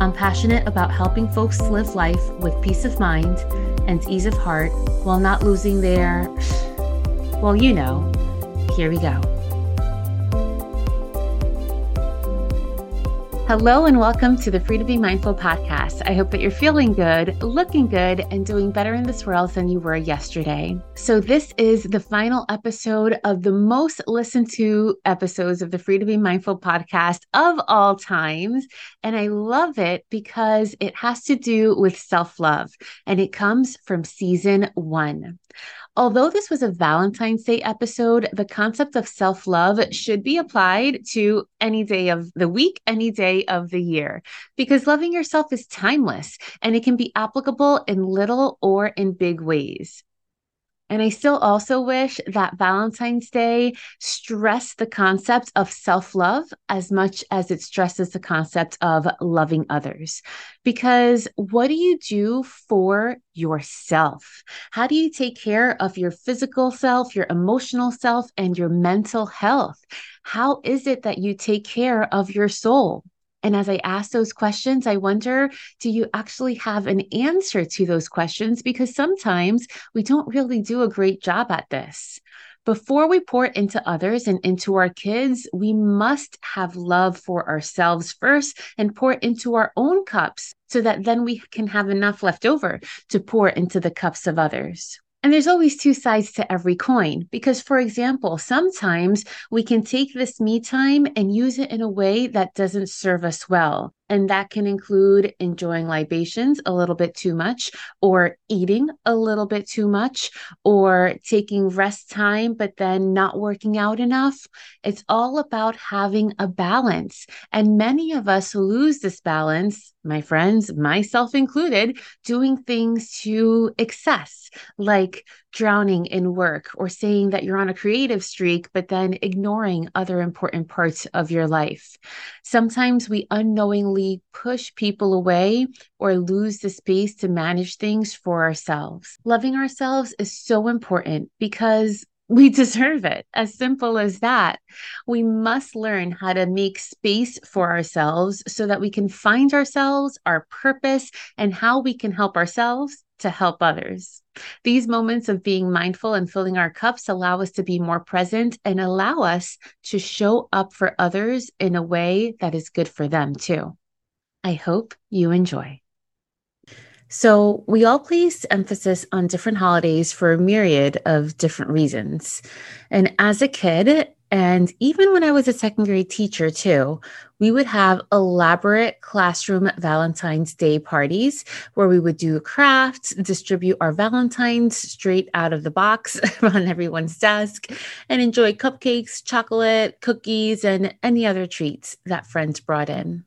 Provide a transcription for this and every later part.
I'm passionate about helping folks live life with peace of mind and ease of heart while not losing their, well, you know. Here we go. Hello, and welcome to the Free to Be Mindful podcast. I hope that you're feeling good, looking good, and doing better in this world than you were yesterday. So, this is the final episode of the most listened to episodes of the Free to Be Mindful podcast of all times. And I love it because it has to do with self love, and it comes from season one. Although this was a Valentine's Day episode, the concept of self love should be applied to any day of the week, any day of the year, because loving yourself is timeless and it can be applicable in little or in big ways. And I still also wish that Valentine's Day stressed the concept of self love as much as it stresses the concept of loving others. Because what do you do for yourself? How do you take care of your physical self, your emotional self, and your mental health? How is it that you take care of your soul? And as I ask those questions, I wonder do you actually have an answer to those questions? Because sometimes we don't really do a great job at this. Before we pour into others and into our kids, we must have love for ourselves first and pour into our own cups so that then we can have enough left over to pour into the cups of others. And there's always two sides to every coin because, for example, sometimes we can take this me time and use it in a way that doesn't serve us well. And that can include enjoying libations a little bit too much, or eating a little bit too much, or taking rest time, but then not working out enough. It's all about having a balance. And many of us lose this balance, my friends, myself included, doing things to excess, like drowning in work or saying that you're on a creative streak, but then ignoring other important parts of your life. Sometimes we unknowingly push people away or lose the space to manage things for ourselves. Loving ourselves is so important because we deserve it. As simple as that. We must learn how to make space for ourselves so that we can find ourselves, our purpose, and how we can help ourselves to help others. These moments of being mindful and filling our cups allow us to be more present and allow us to show up for others in a way that is good for them too. I hope you enjoy. So, we all place emphasis on different holidays for a myriad of different reasons. And as a kid, and even when I was a second grade teacher, too, we would have elaborate classroom Valentine's Day parties where we would do crafts, distribute our Valentines straight out of the box on everyone's desk, and enjoy cupcakes, chocolate, cookies, and any other treats that friends brought in.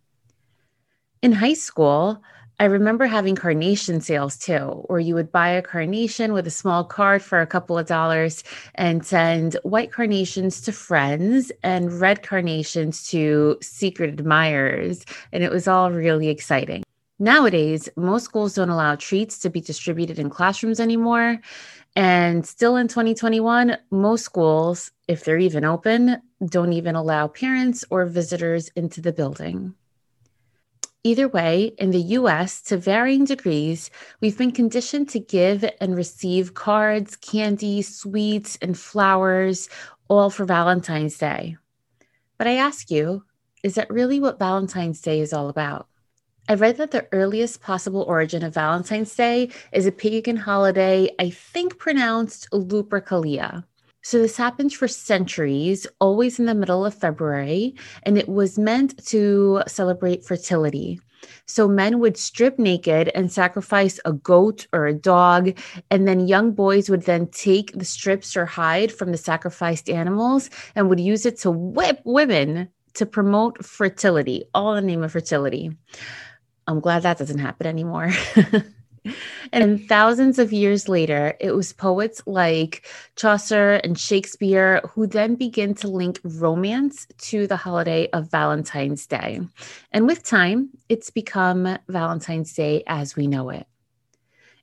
In high school, I remember having carnation sales too, where you would buy a carnation with a small card for a couple of dollars and send white carnations to friends and red carnations to secret admirers. And it was all really exciting. Nowadays, most schools don't allow treats to be distributed in classrooms anymore. And still in 2021, most schools, if they're even open, don't even allow parents or visitors into the building. Either way, in the US, to varying degrees, we've been conditioned to give and receive cards, candy, sweets, and flowers, all for Valentine's Day. But I ask you, is that really what Valentine's Day is all about? I read that the earliest possible origin of Valentine's Day is a pagan holiday, I think pronounced Lupercalia. So this happened for centuries, always in the middle of February, and it was meant to celebrate fertility. So men would strip naked and sacrifice a goat or a dog, and then young boys would then take the strips or hide from the sacrificed animals and would use it to whip women to promote fertility, all in the name of fertility. I'm glad that doesn't happen anymore. and thousands of years later, it was poets like Chaucer and Shakespeare who then begin to link romance to the holiday of Valentine's Day. And with time, it's become Valentine's Day as we know it.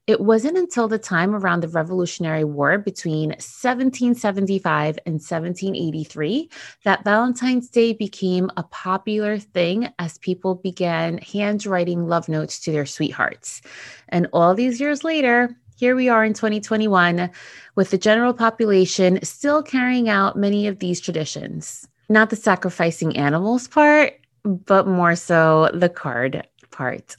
It wasn't until the time around the Revolutionary War between 1775 and 1783 that Valentine's Day became a popular thing as people began handwriting love notes to their sweethearts. And all these years later, here we are in 2021 with the general population still carrying out many of these traditions. Not the sacrificing animals part, but more so the card part.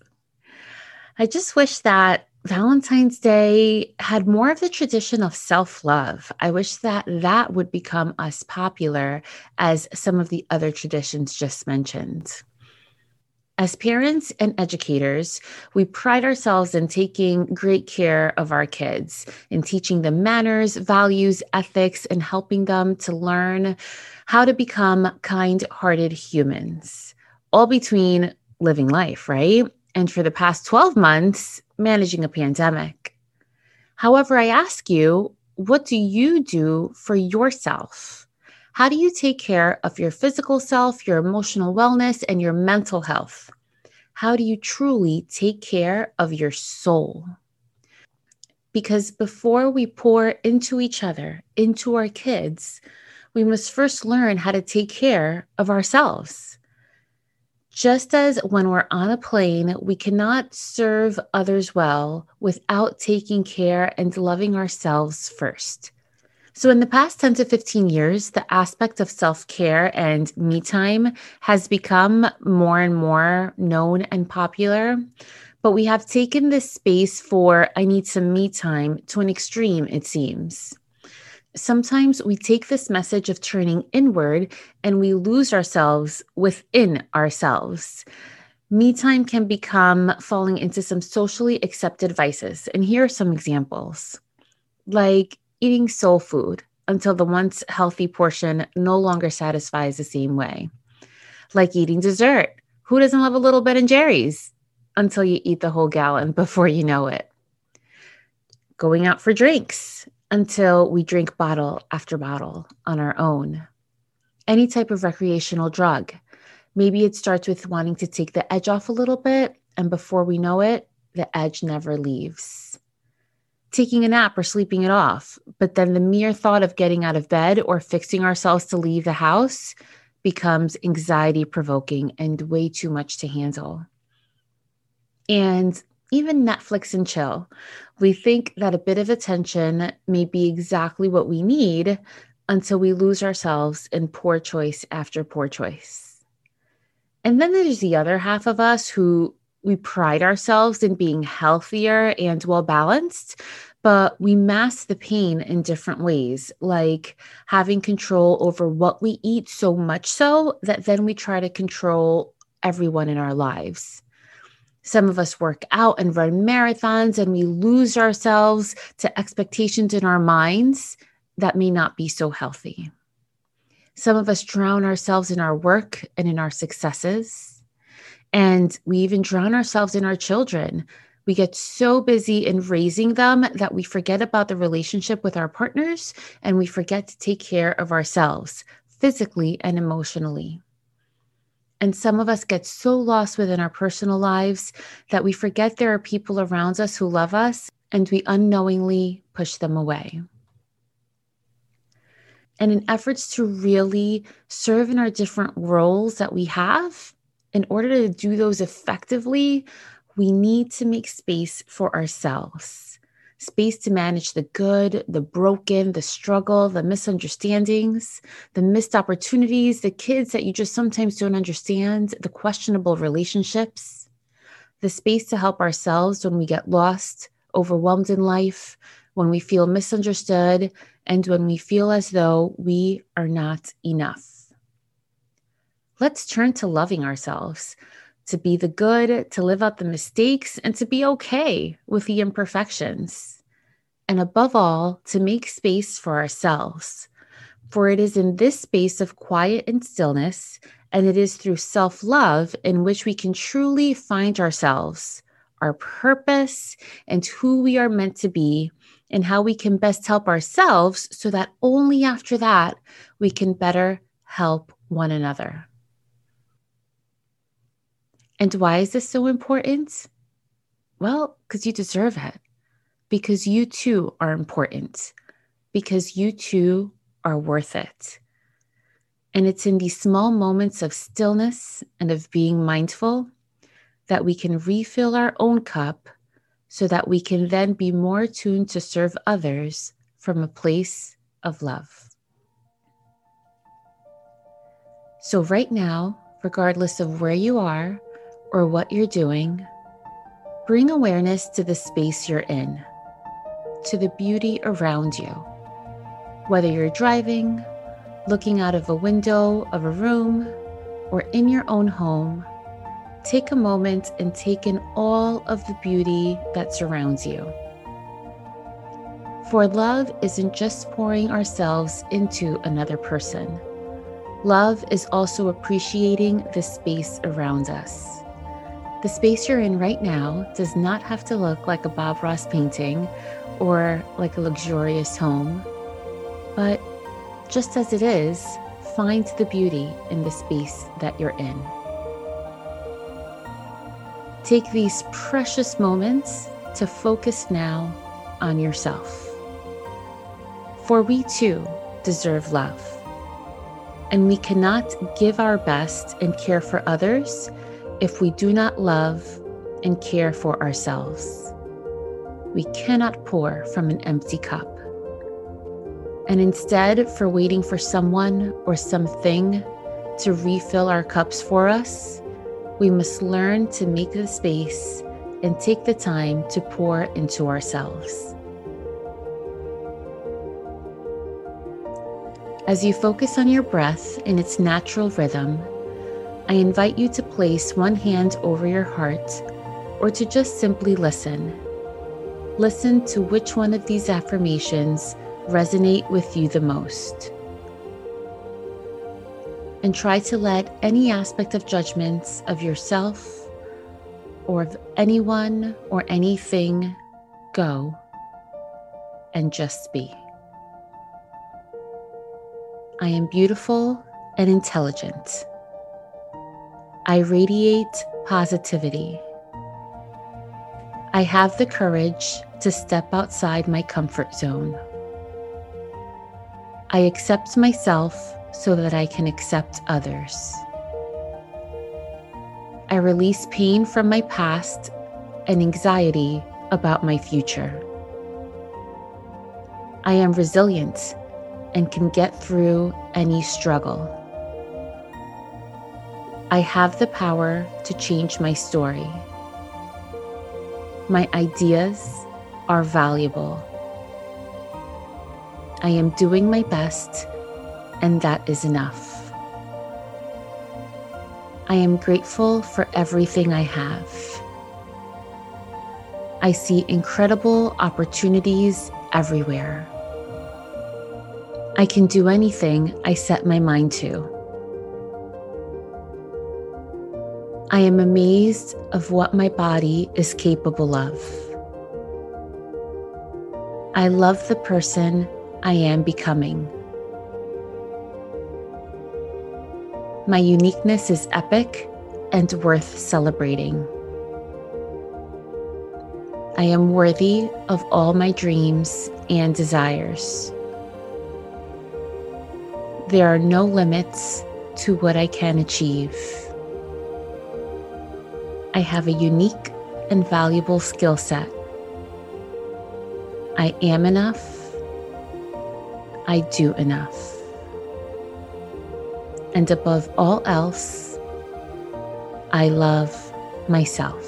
I just wish that Valentine's Day had more of the tradition of self love. I wish that that would become as popular as some of the other traditions just mentioned. As parents and educators, we pride ourselves in taking great care of our kids, in teaching them manners, values, ethics, and helping them to learn how to become kind hearted humans, all between living life, right? And for the past 12 months, managing a pandemic. However, I ask you, what do you do for yourself? How do you take care of your physical self, your emotional wellness, and your mental health? How do you truly take care of your soul? Because before we pour into each other, into our kids, we must first learn how to take care of ourselves. Just as when we're on a plane, we cannot serve others well without taking care and loving ourselves first. So, in the past 10 to 15 years, the aspect of self care and me time has become more and more known and popular. But we have taken this space for I need some me time to an extreme, it seems sometimes we take this message of turning inward and we lose ourselves within ourselves. Me time can become falling into some socially accepted vices. And here are some examples like eating soul food until the once healthy portion no longer satisfies the same way, like eating dessert. Who doesn't love a little Ben and Jerry's until you eat the whole gallon before you know it? Going out for drinks until we drink bottle after bottle on our own. Any type of recreational drug. Maybe it starts with wanting to take the edge off a little bit, and before we know it, the edge never leaves. Taking a nap or sleeping it off, but then the mere thought of getting out of bed or fixing ourselves to leave the house becomes anxiety provoking and way too much to handle. And even Netflix and chill. We think that a bit of attention may be exactly what we need until we lose ourselves in poor choice after poor choice. And then there's the other half of us who we pride ourselves in being healthier and well balanced, but we mask the pain in different ways, like having control over what we eat so much so that then we try to control everyone in our lives. Some of us work out and run marathons and we lose ourselves to expectations in our minds that may not be so healthy. Some of us drown ourselves in our work and in our successes. And we even drown ourselves in our children. We get so busy in raising them that we forget about the relationship with our partners and we forget to take care of ourselves physically and emotionally. And some of us get so lost within our personal lives that we forget there are people around us who love us and we unknowingly push them away. And in efforts to really serve in our different roles that we have, in order to do those effectively, we need to make space for ourselves space to manage the good, the broken, the struggle, the misunderstandings, the missed opportunities, the kids that you just sometimes don't understand, the questionable relationships, the space to help ourselves when we get lost, overwhelmed in life, when we feel misunderstood, and when we feel as though we are not enough. Let's turn to loving ourselves to be the good, to live out the mistakes, and to be okay with the imperfections. And above all, to make space for ourselves. For it is in this space of quiet and stillness, And it is through self love in which we can truly find ourselves, our purpose, and who we are meant to be, and how we can best help ourselves so that only after that we can better help one another. And why is this so important? Well, because you deserve it, because you too are important, because you too are worth it. And it's in these small moments of stillness and of being mindful that we can refill our own cup so that we can then be more tuned to serve others from a place of love. So, right now, regardless of where you are or what you're doing, bring awareness to the space you're in, to the beauty around you. Whether you're driving, looking out of a window of a room, or in your own home, take a moment and take in all of the beauty that surrounds you. For love isn't just pouring ourselves into another person. Love is also appreciating the space around us. The space you're in right now does not have to look like a Bob Ross painting or like a luxurious home, but just as it is, find the beauty in the space that you're in. Take these precious moments to focus now on yourself. For we too deserve love. And we cannot give our best and care for others if we do not love and care for ourselves. We cannot pour from an empty cup. And instead, for waiting for someone or something to refill our cups for us, we must learn to make the space and take the time to pour into ourselves. As you focus on your breath in its natural rhythm, I invite you to place one hand over your heart or to just simply listen. Listen to which one of these affirmations resonate with you the most. And try to let any aspect of judgments of yourself or of anyone or anything go and just be. I am beautiful and intelligent. I radiate positivity. I have the courage to step outside my comfort zone. I accept myself so that I can accept others. I release pain from my past and anxiety about my future. I am resilient and can get through any struggle. I have the power to change my story. My ideas are valuable. I am doing my best, and that is enough. I am grateful for everything I have. I see incredible opportunities everywhere. I can do anything I set my mind to. I am amazed of what my body is capable of. I love the person I am becoming. My uniqueness is epic and worth celebrating. I am worthy of all my dreams and desires. There are no limits to what I can achieve. I have a unique and valuable skill set. I am enough I do enough. And above all else, I love myself.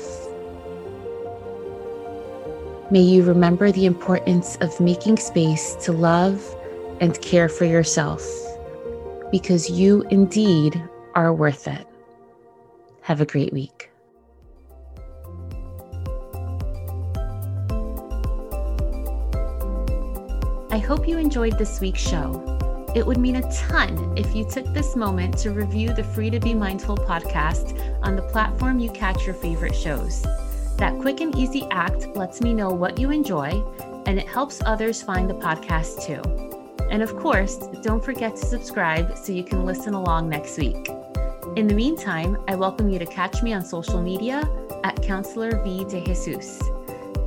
May you remember the importance of making space to love and care for yourself because you indeed are worth it. Have a great week. Hope you enjoyed this week's show. It would mean a ton if you took this moment to review the Free to Be Mindful podcast on the platform you catch your favorite shows. That quick and easy act lets me know what you enjoy, and it helps others find the podcast too. And of course, don't forget to subscribe so you can listen along next week. In the meantime, I welcome you to catch me on social media at Counselor V de Jesus.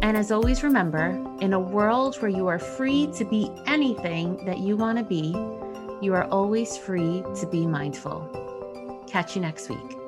And as always, remember in a world where you are free to be anything that you want to be, you are always free to be mindful. Catch you next week.